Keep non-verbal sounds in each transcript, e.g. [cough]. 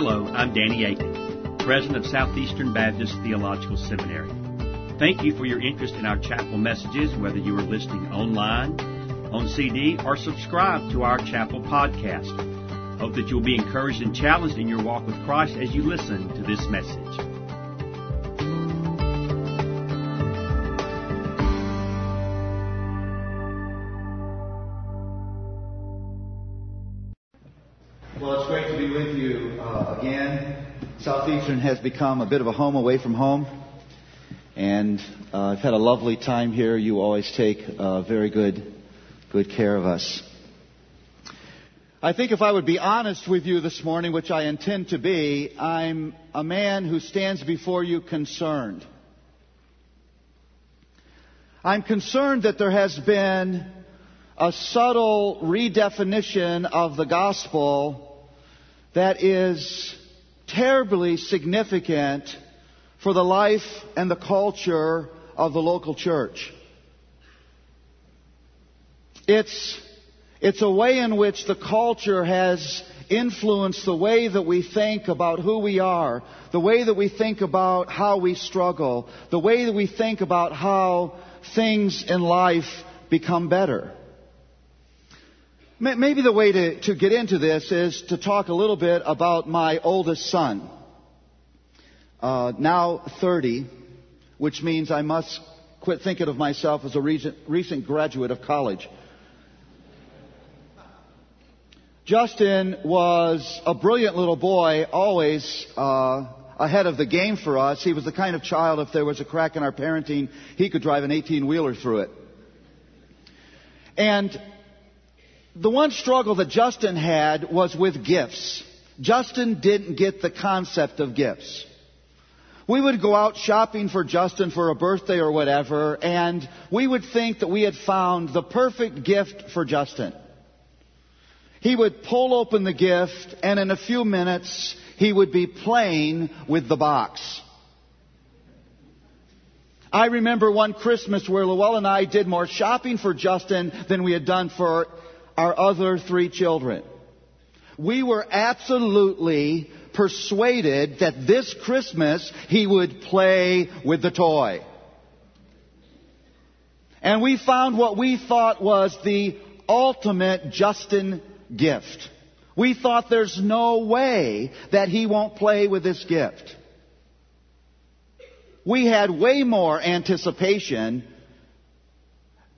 Hello, I'm Danny Akin, President of Southeastern Baptist Theological Seminary. Thank you for your interest in our chapel messages, whether you are listening online, on CD, or subscribe to our chapel podcast. Hope that you'll be encouraged and challenged in your walk with Christ as you listen to this message. Southeastern has become a bit of a home away from home. And uh, I've had a lovely time here. You always take uh, very good, good care of us. I think if I would be honest with you this morning, which I intend to be, I'm a man who stands before you concerned. I'm concerned that there has been a subtle redefinition of the gospel that is terribly significant for the life and the culture of the local church. It's, it's a way in which the culture has influenced the way that we think about who we are, the way that we think about how we struggle, the way that we think about how things in life become better. Maybe the way to, to get into this is to talk a little bit about my oldest son. Uh, now 30, which means I must quit thinking of myself as a recent, recent graduate of college. Justin was a brilliant little boy, always uh, ahead of the game for us. He was the kind of child, if there was a crack in our parenting, he could drive an 18 wheeler through it. And the one struggle that Justin had was with gifts. Justin didn't get the concept of gifts. We would go out shopping for Justin for a birthday or whatever, and we would think that we had found the perfect gift for Justin. He would pull open the gift, and in a few minutes, he would be playing with the box. I remember one Christmas where Llewellyn and I did more shopping for Justin than we had done for our other three children. We were absolutely persuaded that this Christmas he would play with the toy. And we found what we thought was the ultimate Justin gift. We thought there's no way that he won't play with this gift. We had way more anticipation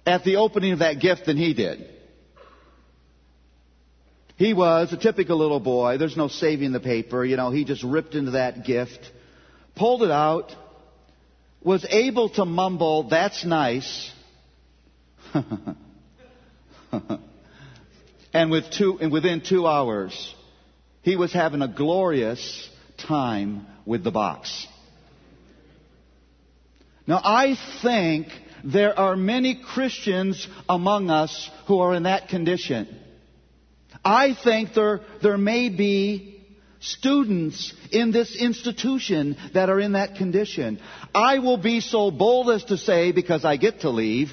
at the opening of that gift than he did. He was a typical little boy. There's no saving the paper. You know, he just ripped into that gift, pulled it out, was able to mumble, that's nice. [laughs] and with two, and within two hours, he was having a glorious time with the box. Now I think there are many Christians among us who are in that condition. I think there, there may be students in this institution that are in that condition. I will be so bold as to say, because I get to leave,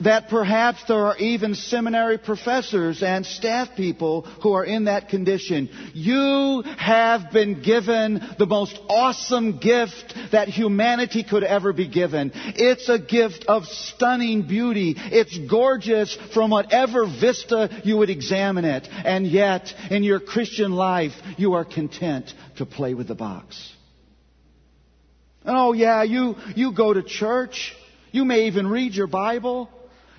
that perhaps there are even seminary professors and staff people who are in that condition. You have been given the most awesome gift that humanity could ever be given. It's a gift of stunning beauty. It's gorgeous from whatever vista you would examine it. And yet, in your Christian life, you are content to play with the box. Oh yeah, you, you go to church. You may even read your Bible.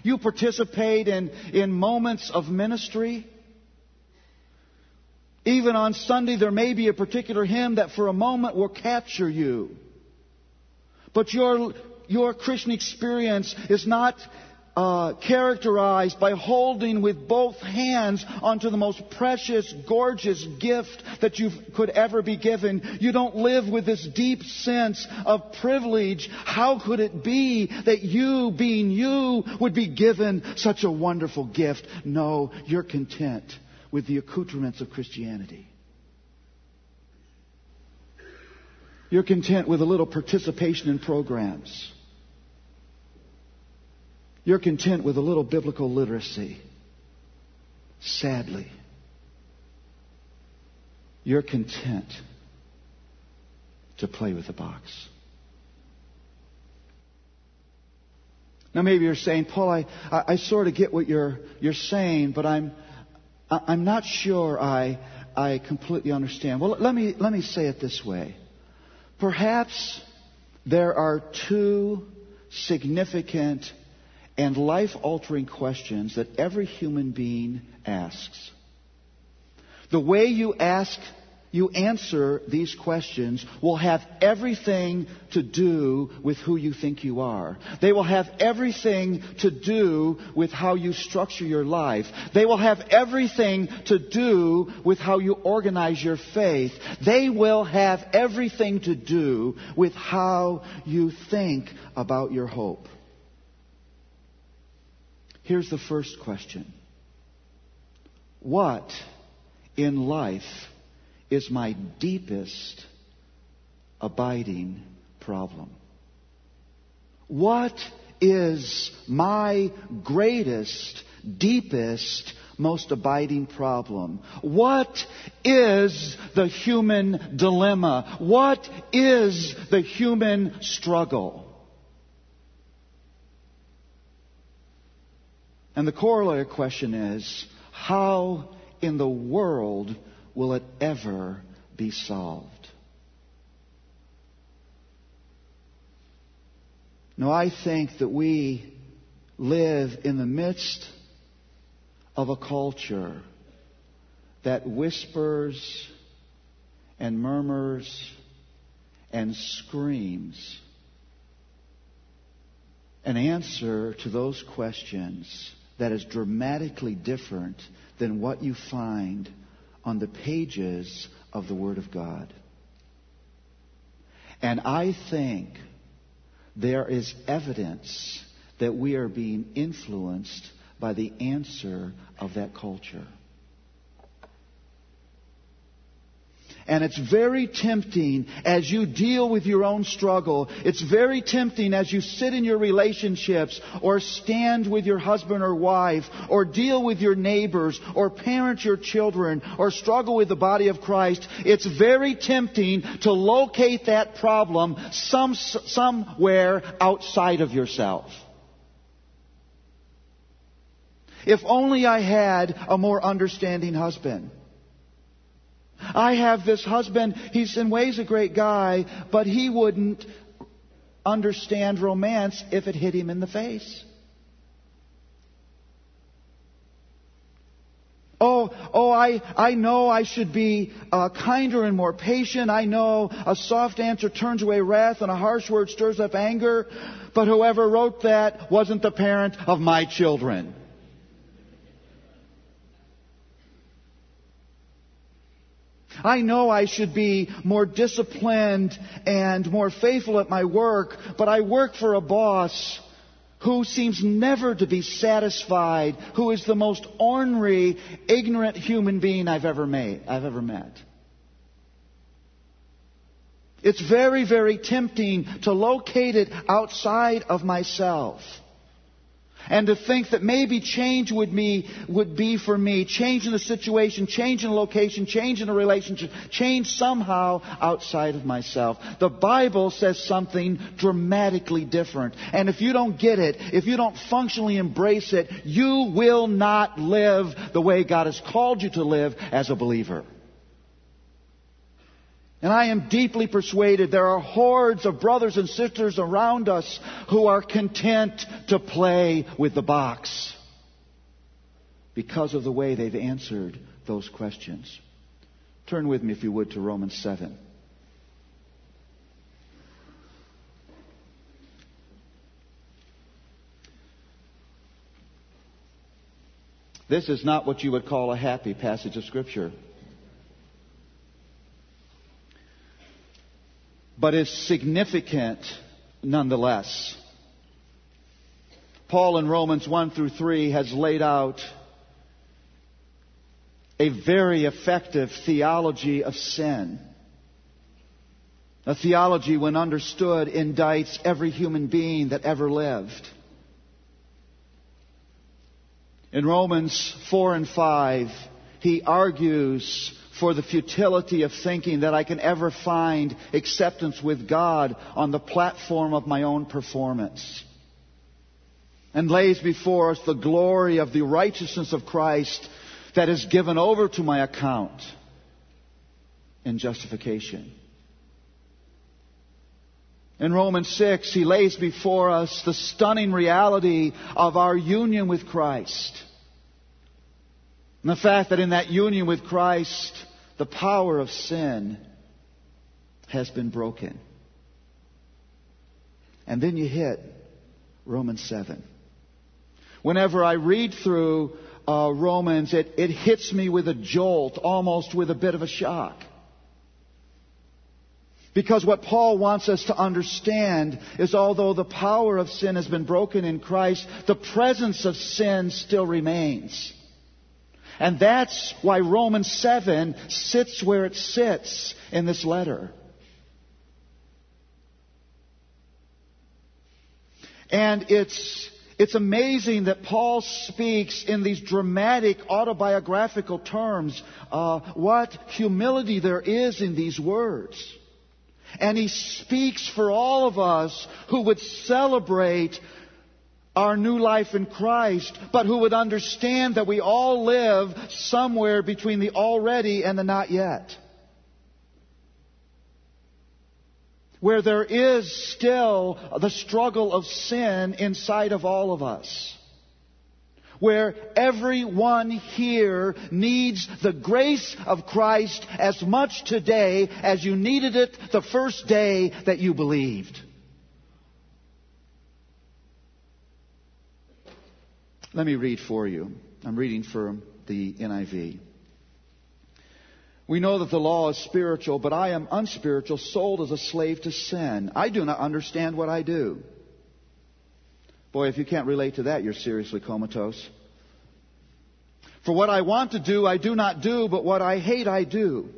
You participate in, in moments of ministry. Even on Sunday, there may be a particular hymn that for a moment will capture you. But your, your Christian experience is not uh, characterized by holding with both hands onto the most precious, gorgeous gift that you could ever be given. You don't live with this deep sense of privilege. How could it be that you, being you, would be given such a wonderful gift? No, you're content with the accoutrements of Christianity. You're content with a little participation in programs. You're content with a little biblical literacy. Sadly. you're content to play with the box. Now maybe you're saying, Paul, I, I, I sort of get what you're, you're saying, but I'm, I'm not sure I, I completely understand. Well, let me, let me say it this way. Perhaps there are two significant and life altering questions that every human being asks. The way you ask, you answer these questions will have everything to do with who you think you are. They will have everything to do with how you structure your life. They will have everything to do with how you organize your faith. They will have everything to do with how you think about your hope. Here's the first question What in life is my deepest abiding problem? What is my greatest, deepest, most abiding problem? What is the human dilemma? What is the human struggle? And the corollary question is how in the world will it ever be solved? Now, I think that we live in the midst of a culture that whispers and murmurs and screams an answer to those questions that is dramatically different than what you find on the pages of the Word of God. And I think there is evidence that we are being influenced by the answer of that culture. And it's very tempting as you deal with your own struggle. It's very tempting as you sit in your relationships or stand with your husband or wife or deal with your neighbors or parent your children or struggle with the body of Christ. It's very tempting to locate that problem some, somewhere outside of yourself. If only I had a more understanding husband. I have this husband, he's in ways a great guy, but he wouldn't understand romance if it hit him in the face. Oh, oh, I, I know I should be uh, kinder and more patient. I know a soft answer turns away wrath and a harsh word stirs up anger. But whoever wrote that wasn't the parent of my children. I know I should be more disciplined and more faithful at my work, but I work for a boss who seems never to be satisfied, who is the most ornery, ignorant human being I've ever made, I've ever met. It's very, very tempting to locate it outside of myself and to think that maybe change would, me, would be for me, change in the situation, change in the location, change in the relationship, change somehow outside of myself. The Bible says something dramatically different. And if you don't get it, if you don't functionally embrace it, you will not live the way God has called you to live as a believer. And I am deeply persuaded there are hordes of brothers and sisters around us who are content to play with the box because of the way they've answered those questions. Turn with me, if you would, to Romans 7. This is not what you would call a happy passage of Scripture. But is significant nonetheless. Paul in Romans 1 through 3 has laid out a very effective theology of sin. A theology, when understood, indicts every human being that ever lived. In Romans 4 and 5, he argues for the futility of thinking that I can ever find acceptance with God on the platform of my own performance. And lays before us the glory of the righteousness of Christ that is given over to my account in justification. In Romans 6, he lays before us the stunning reality of our union with Christ. And the fact that in that union with Christ, the power of sin has been broken. And then you hit Romans 7. Whenever I read through uh, Romans, it, it hits me with a jolt, almost with a bit of a shock. Because what Paul wants us to understand is although the power of sin has been broken in Christ, the presence of sin still remains. And that's why Romans 7 sits where it sits in this letter. And it's, it's amazing that Paul speaks in these dramatic autobiographical terms. Uh, what humility there is in these words. And he speaks for all of us who would celebrate our new life in Christ, but who would understand that we all live somewhere between the already and the not yet. Where there is still the struggle of sin inside of all of us where everyone here needs the grace of Christ as much today as you needed it the first day that you believed. Let me read for you. I'm reading from the NIV. We know that the law is spiritual, but I am unspiritual, sold as a slave to sin. I do not understand what I do. Boy, if you can't relate to that, you're seriously comatose. For what I want to do, I do not do, but what I hate, I do.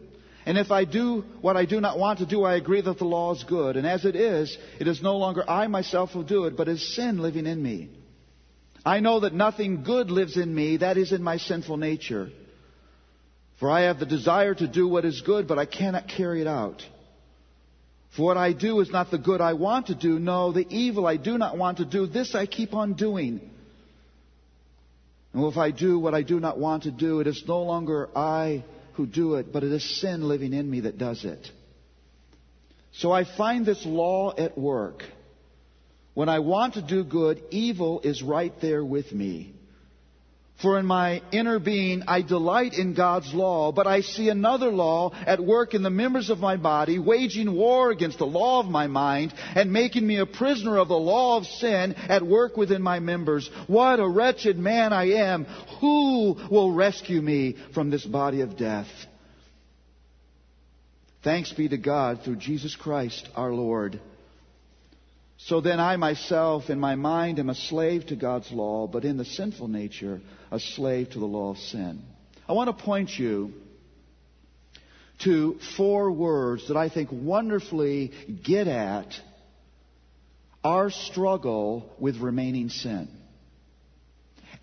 And if I do what I do not want to do, I agree that the law is good. And as it is, it is no longer I myself who do it, but is sin living in me. I know that nothing good lives in me, that is in my sinful nature. For I have the desire to do what is good, but I cannot carry it out. For what I do is not the good I want to do. No, the evil I do not want to do, this I keep on doing. And if I do what I do not want to do, it is no longer I who do it, but it is sin living in me that does it. So I find this law at work. When I want to do good, evil is right there with me. For in my inner being, I delight in God's law, but I see another law at work in the members of my body, waging war against the law of my mind, and making me a prisoner of the law of sin at work within my members. What a wretched man I am! Who will rescue me from this body of death? Thanks be to God through Jesus Christ our Lord. So then I myself in my mind am a slave to God's law, but in the sinful nature, a slave to the law of sin. I want to point you to four words that I think wonderfully get at our struggle with remaining sin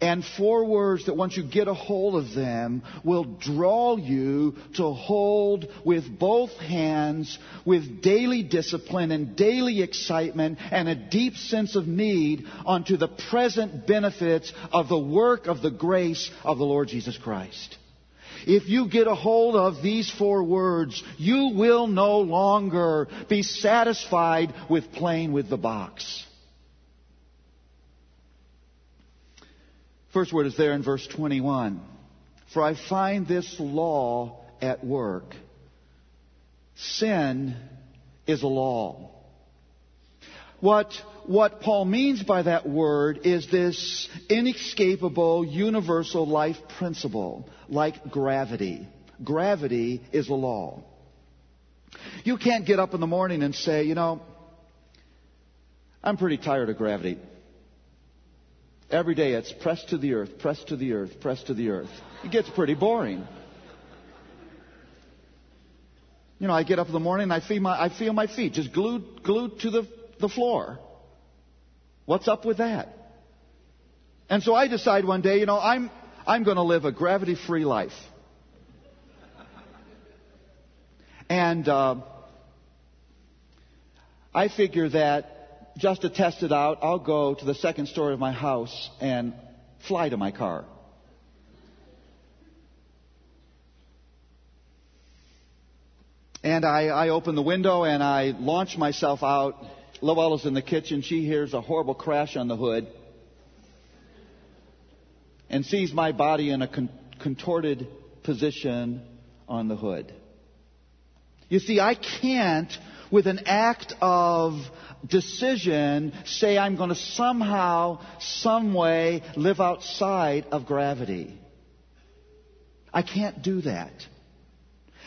and four words that once you get a hold of them will draw you to hold with both hands with daily discipline and daily excitement and a deep sense of need onto the present benefits of the work of the grace of the Lord Jesus Christ. If you get a hold of these four words, you will no longer be satisfied with playing with the box. First word is there in verse 21. For I find this law at work. Sin is a law. What, what Paul means by that word is this inescapable universal life principle, like gravity. Gravity is a law. You can't get up in the morning and say, you know, I'm pretty tired of gravity. Every day it's press to the earth, press to the earth, press to the earth. It gets pretty boring. You know, I get up in the morning and I feel my, I feel my feet just glued, glued to the, the floor. What's up with that? And so I decide one day, you know, I'm, I'm going to live a gravity free life. And uh, I figure that just to test it out, I'll go to the second story of my house and fly to my car. And I, I open the window and I launch myself out. Luella's in the kitchen. She hears a horrible crash on the hood and sees my body in a con- contorted position on the hood. You see, I can't, with an act of decision, say I'm going to somehow, some way live outside of gravity. I can't do that.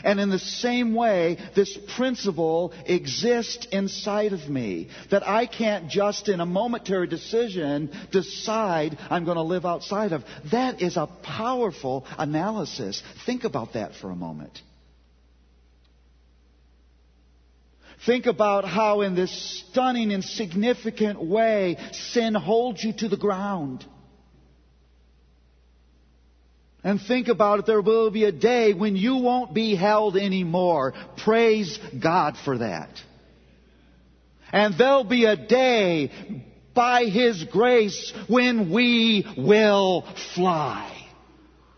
And in the same way, this principle exists inside of me. That I can't just in a momentary decision decide I'm going to live outside of. That is a powerful analysis. Think about that for a moment. Think about how in this stunning and significant way sin holds you to the ground. And think about it, there will be a day when you won't be held anymore. Praise God for that. And there'll be a day by His grace when we will fly.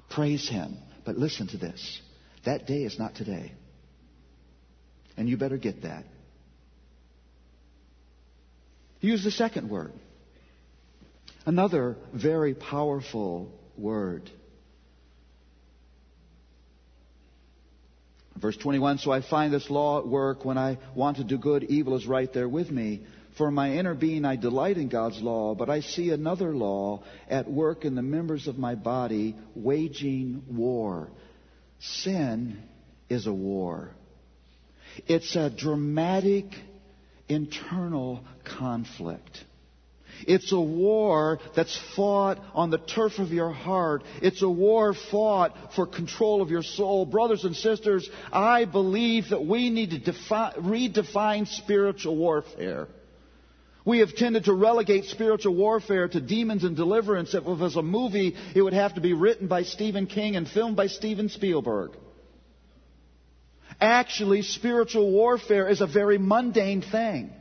Praise Him. But listen to this. That day is not today. And you better get that. Use the second word. Another very powerful word. Verse 21 So I find this law at work when I want to do good, evil is right there with me. For in my inner being I delight in God's law, but I see another law at work in the members of my body, waging war. Sin is a war. It's a dramatic internal conflict. It's a war that's fought on the turf of your heart. It's a war fought for control of your soul. Brothers and sisters, I believe that we need to defi- redefine spiritual warfare. We have tended to relegate spiritual warfare to demons and deliverance. If it was a movie, it would have to be written by Stephen King and filmed by Steven Spielberg. Actually, spiritual warfare is a very mundane thing.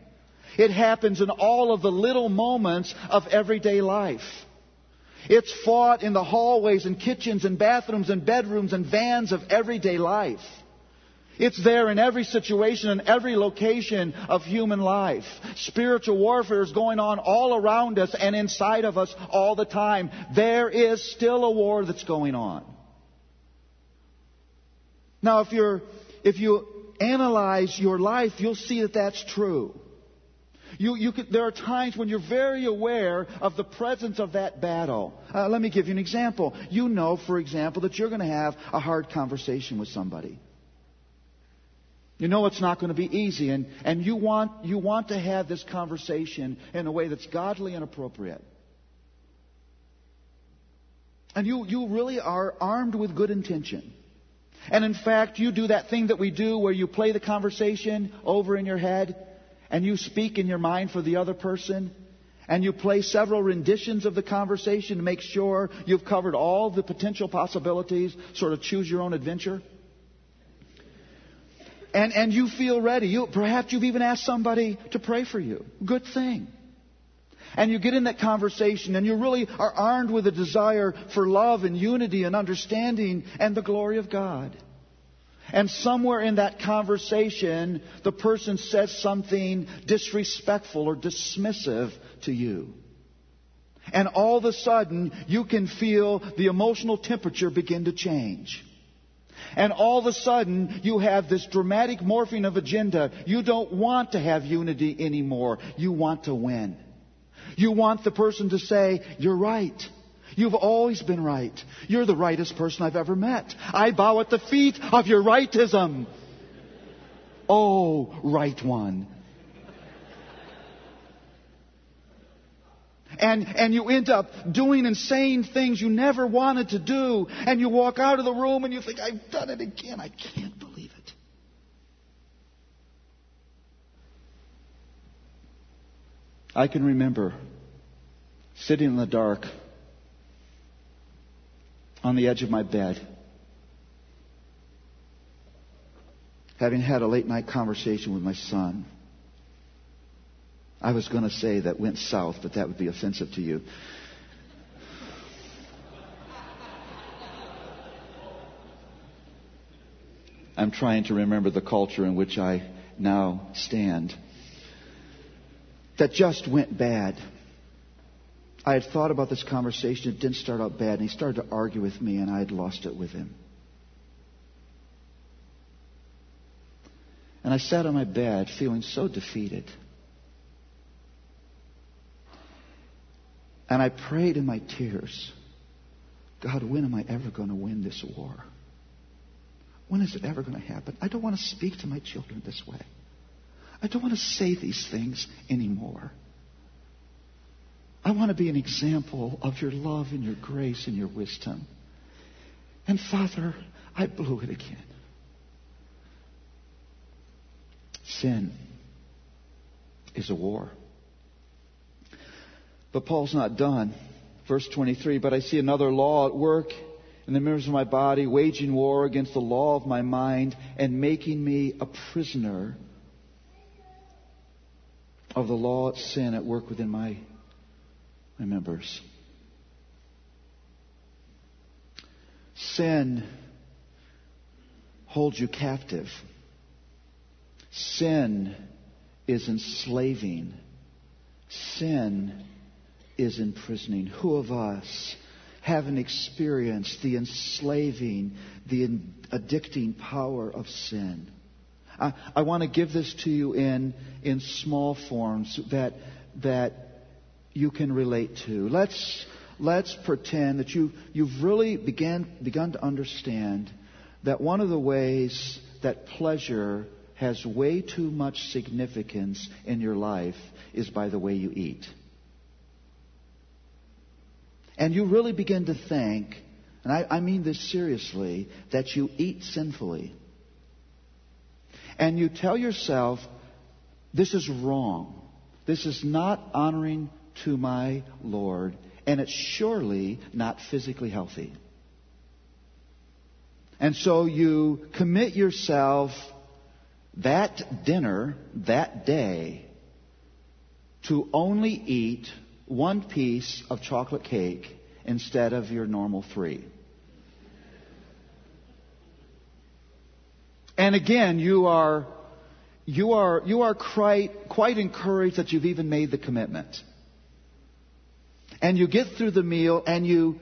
It happens in all of the little moments of everyday life. It's fought in the hallways and kitchens and bathrooms and bedrooms and vans of everyday life. It's there in every situation and every location of human life. Spiritual warfare is going on all around us and inside of us all the time. There is still a war that's going on. Now, if you're, if you analyze your life, you'll see that that's true. You, you could, there are times when you're very aware of the presence of that battle. Uh, let me give you an example. You know, for example, that you're going to have a hard conversation with somebody. You know it's not going to be easy, and, and you, want, you want to have this conversation in a way that's godly and appropriate. And you, you really are armed with good intention. And in fact, you do that thing that we do where you play the conversation over in your head and you speak in your mind for the other person, and you play several renditions of the conversation to make sure you've covered all the potential possibilities, sort of choose your own adventure. And, and you feel ready. You, perhaps you've even asked somebody to pray for you. Good thing. And you get in that conversation and you really are armed with a desire for love and unity and understanding and the glory of God. And somewhere in that conversation, the person says something disrespectful or dismissive to you. And all of a sudden, you can feel the emotional temperature begin to change. And all of a sudden, you have this dramatic morphing of agenda. You don't want to have unity anymore. You want to win. You want the person to say, You're right. You've always been right. You're the rightest person I've ever met. I bow at the feet of your rightism. Oh, right one. And, and you end up doing and saying things you never wanted to do. And you walk out of the room and you think, I've done it again. I can't believe it. I can remember sitting in the dark on the edge of my bed, having had a late night conversation with my son. I was going to say that went south, but that would be offensive to you. I'm trying to remember the culture in which I now stand. That just went bad. I had thought about this conversation. It didn't start out bad. And he started to argue with me, and I had lost it with him. And I sat on my bed feeling so defeated. And I prayed in my tears God, when am I ever going to win this war? When is it ever going to happen? I don't want to speak to my children this way. I don't want to say these things anymore. I want to be an example of your love and your grace and your wisdom. And Father, I blew it again. Sin is a war. But Paul's not done. Verse 23, but I see another law at work in the members of my body, waging war against the law of my mind and making me a prisoner of the law of sin at work within my, my members. Sin holds you captive. Sin is enslaving. Sin is imprisoning. Who of us haven't experienced the enslaving, the addicting power of sin? I, I want to give this to you in, in small forms that, that you can relate to. Let's, let's pretend that you, you've really began, begun to understand that one of the ways that pleasure has way too much significance in your life is by the way you eat. And you really begin to think, and I, I mean this seriously, that you eat sinfully. And you tell yourself, this is wrong. This is not honoring to my Lord, and it's surely not physically healthy. And so you commit yourself that dinner, that day, to only eat one piece of chocolate cake instead of your normal three. And again, you are, you are, you are quite, quite encouraged that you've even made the commitment. And you get through the meal and you,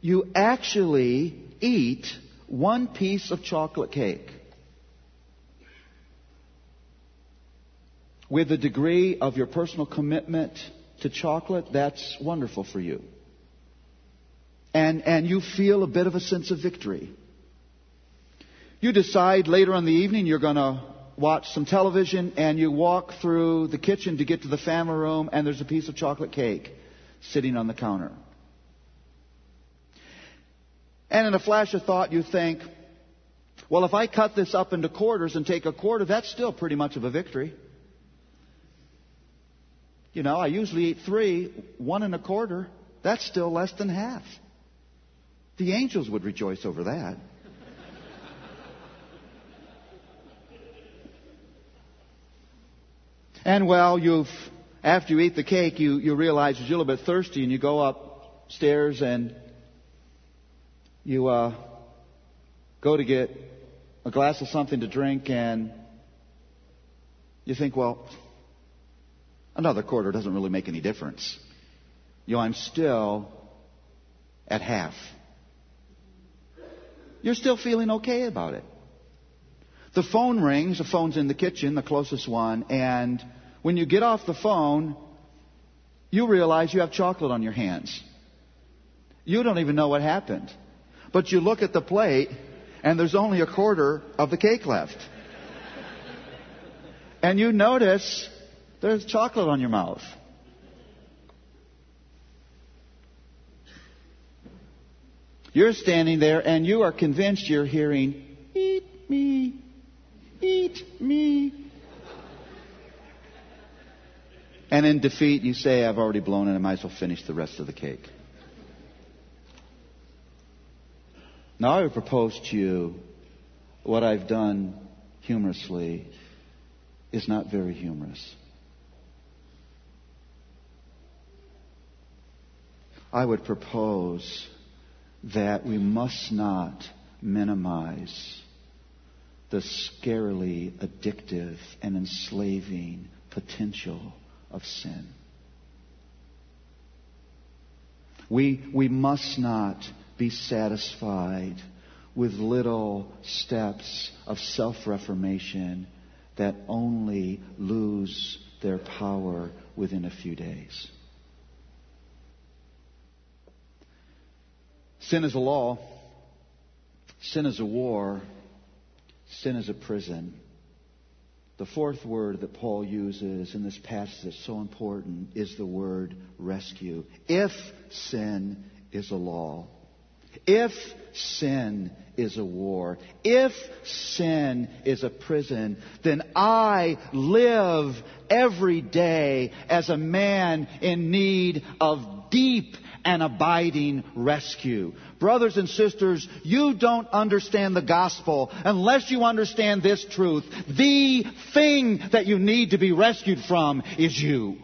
you actually eat one piece of chocolate cake. With the degree of your personal commitment to chocolate, that's wonderful for you. And, and you feel a bit of a sense of victory. You decide later in the evening you're going to watch some television and you walk through the kitchen to get to the family room and there's a piece of chocolate cake sitting on the counter. And in a flash of thought you think, well, if I cut this up into quarters and take a quarter, that's still pretty much of a victory. You know, I usually eat three, one and a quarter. That's still less than half. The angels would rejoice over that. And well, you've after you eat the cake, you, you realize you're a little bit thirsty, and you go upstairs and you uh, go to get a glass of something to drink, and you think, well, Another quarter doesn't really make any difference. You know, I'm still at half. You're still feeling okay about it. The phone rings, the phone's in the kitchen, the closest one, and when you get off the phone, you realize you have chocolate on your hands. You don't even know what happened. But you look at the plate, and there's only a quarter of the cake left. [laughs] And you notice there's chocolate on your mouth. You're standing there and you are convinced you're hearing, Eat me, eat me. And in defeat, you say, I've already blown it, I might as well finish the rest of the cake. Now I would propose to you what I've done humorously, is not very humorous. I would propose that we must not minimize the scarily addictive and enslaving potential of sin. We, we must not be satisfied with little steps of self reformation that only lose their power within a few days. Sin is a law. Sin is a war. Sin is a prison. The fourth word that Paul uses in this passage that's so important is the word rescue. If sin is a law, if sin is a war, if sin is a prison, then I live every day as a man in need of deep and abiding rescue. Brothers and sisters, you don't understand the gospel unless you understand this truth. The thing that you need to be rescued from is you.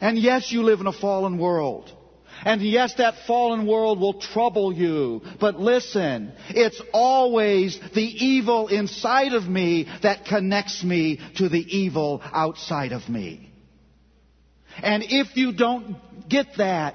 And yes, you live in a fallen world. And yes, that fallen world will trouble you. But listen, it's always the evil inside of me that connects me to the evil outside of me. And if you don't get that,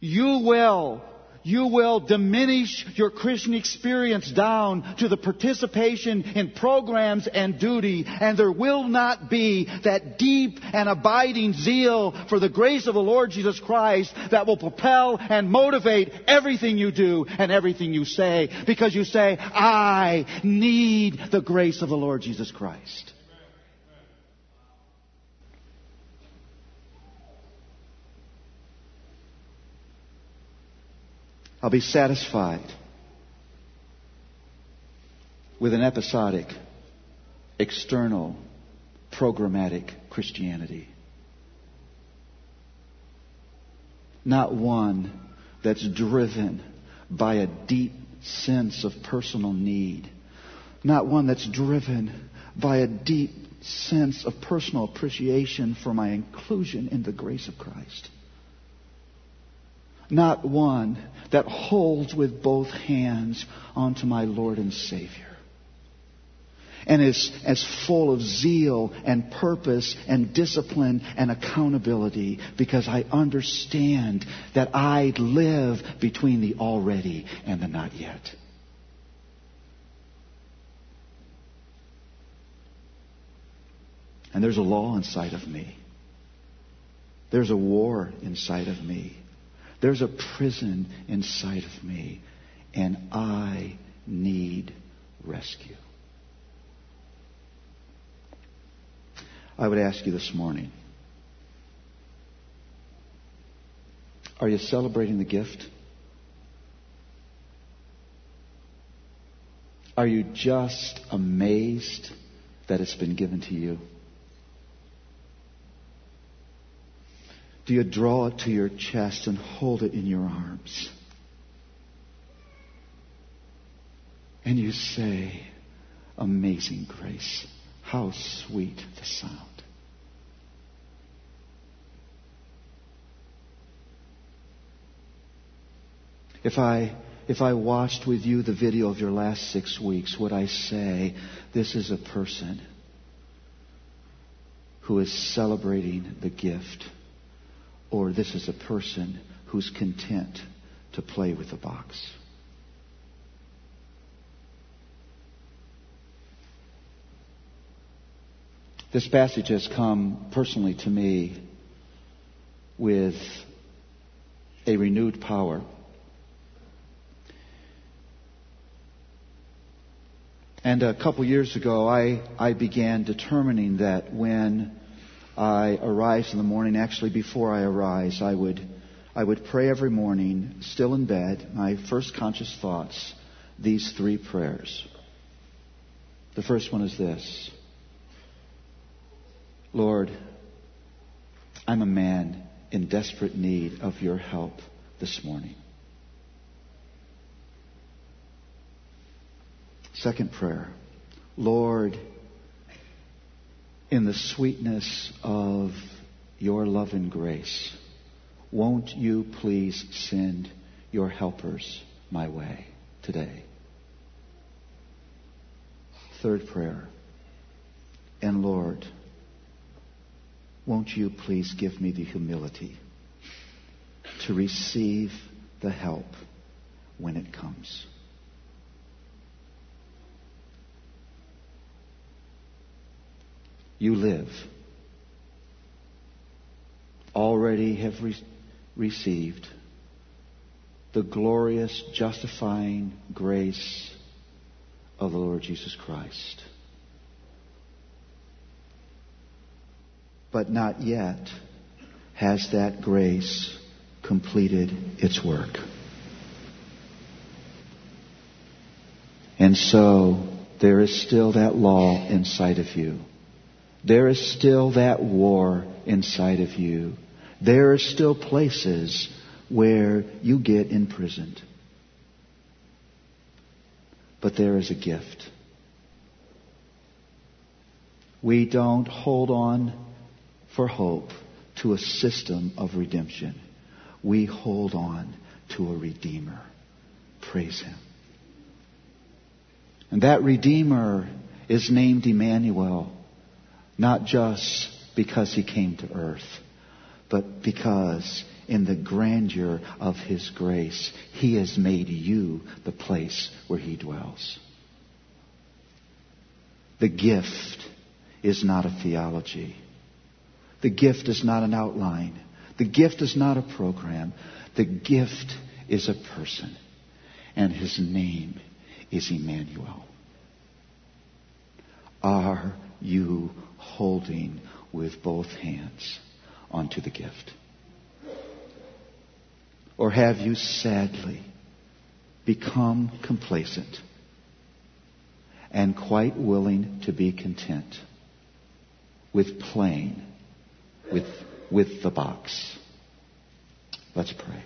you will you will diminish your Christian experience down to the participation in programs and duty, and there will not be that deep and abiding zeal for the grace of the Lord Jesus Christ that will propel and motivate everything you do and everything you say, because you say, I need the grace of the Lord Jesus Christ. I'll be satisfied with an episodic, external, programmatic Christianity. Not one that's driven by a deep sense of personal need. Not one that's driven by a deep sense of personal appreciation for my inclusion in the grace of Christ not one that holds with both hands onto my Lord and Savior. And is as full of zeal and purpose and discipline and accountability because I understand that I live between the already and the not yet. And there's a law inside of me. There's a war inside of me. There's a prison inside of me, and I need rescue. I would ask you this morning are you celebrating the gift? Are you just amazed that it's been given to you? Do you draw it to your chest and hold it in your arms? And you say, Amazing grace. How sweet the sound. If I if I watched with you the video of your last six weeks, would I say this is a person who is celebrating the gift or this is a person who's content to play with the box. This passage has come personally to me with a renewed power. And a couple years ago, I, I began determining that when I arise in the morning, actually before I arise, I would, I would pray every morning, still in bed, my first conscious thoughts, these three prayers. The first one is this. Lord, I'm a man in desperate need of your help this morning. Second prayer. Lord, in the sweetness of your love and grace, won't you please send your helpers my way today? Third prayer. And Lord, won't you please give me the humility to receive the help when it comes? You live. Already have re- received the glorious justifying grace of the Lord Jesus Christ. But not yet has that grace completed its work. And so there is still that law inside of you. There is still that war inside of you. There are still places where you get imprisoned. But there is a gift. We don't hold on for hope to a system of redemption. We hold on to a Redeemer. Praise Him. And that Redeemer is named Emmanuel, not just because He came to earth, but because in the grandeur of His grace, He has made you the place where He dwells. The gift is not a theology. The gift is not an outline. The gift is not a program. The gift is a person. And his name is Emmanuel. Are you holding with both hands onto the gift? Or have you sadly become complacent and quite willing to be content with plain with, with the box. Let's pray.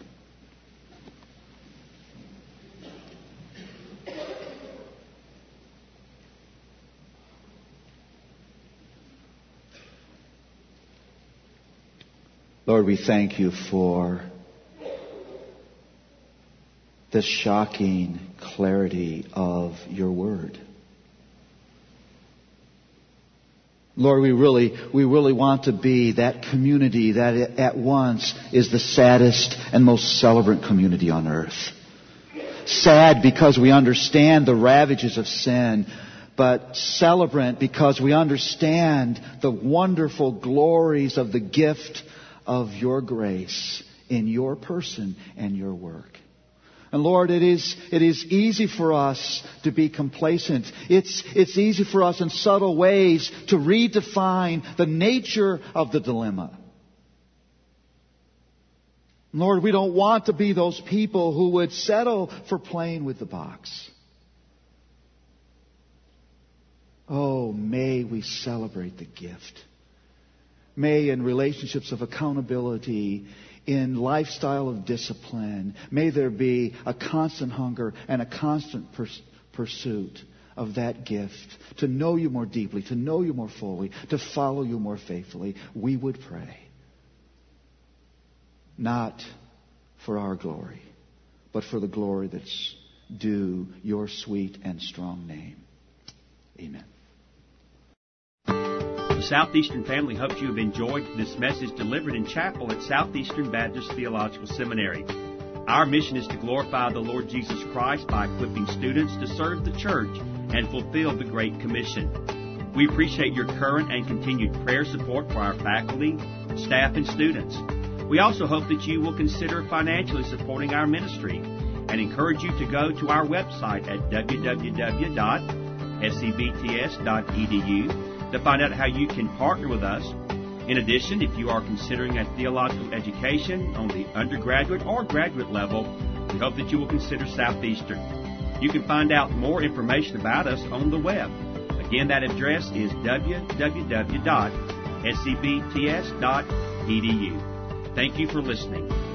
Lord, we thank you for the shocking clarity of your word. Lord, we really, we really want to be that community that at once is the saddest and most celebrant community on earth. Sad because we understand the ravages of sin, but celebrant because we understand the wonderful glories of the gift of your grace in your person and your work. And Lord, it is, it is easy for us to be complacent. It's, it's easy for us in subtle ways to redefine the nature of the dilemma. Lord, we don't want to be those people who would settle for playing with the box. Oh, may we celebrate the gift. May in relationships of accountability in lifestyle of discipline. May there be a constant hunger and a constant pers- pursuit of that gift to know you more deeply, to know you more fully, to follow you more faithfully. We would pray. Not for our glory, but for the glory that's due your sweet and strong name. Amen. The Southeastern family hopes you have enjoyed this message delivered in chapel at Southeastern Baptist Theological Seminary. Our mission is to glorify the Lord Jesus Christ by equipping students to serve the church and fulfill the Great Commission. We appreciate your current and continued prayer support for our faculty, staff, and students. We also hope that you will consider financially supporting our ministry and encourage you to go to our website at www.sebts.edu to find out how you can partner with us. In addition, if you are considering a theological education on the undergraduate or graduate level, we hope that you will consider Southeastern. You can find out more information about us on the web. Again, that address is www.sebts.edu. Thank you for listening.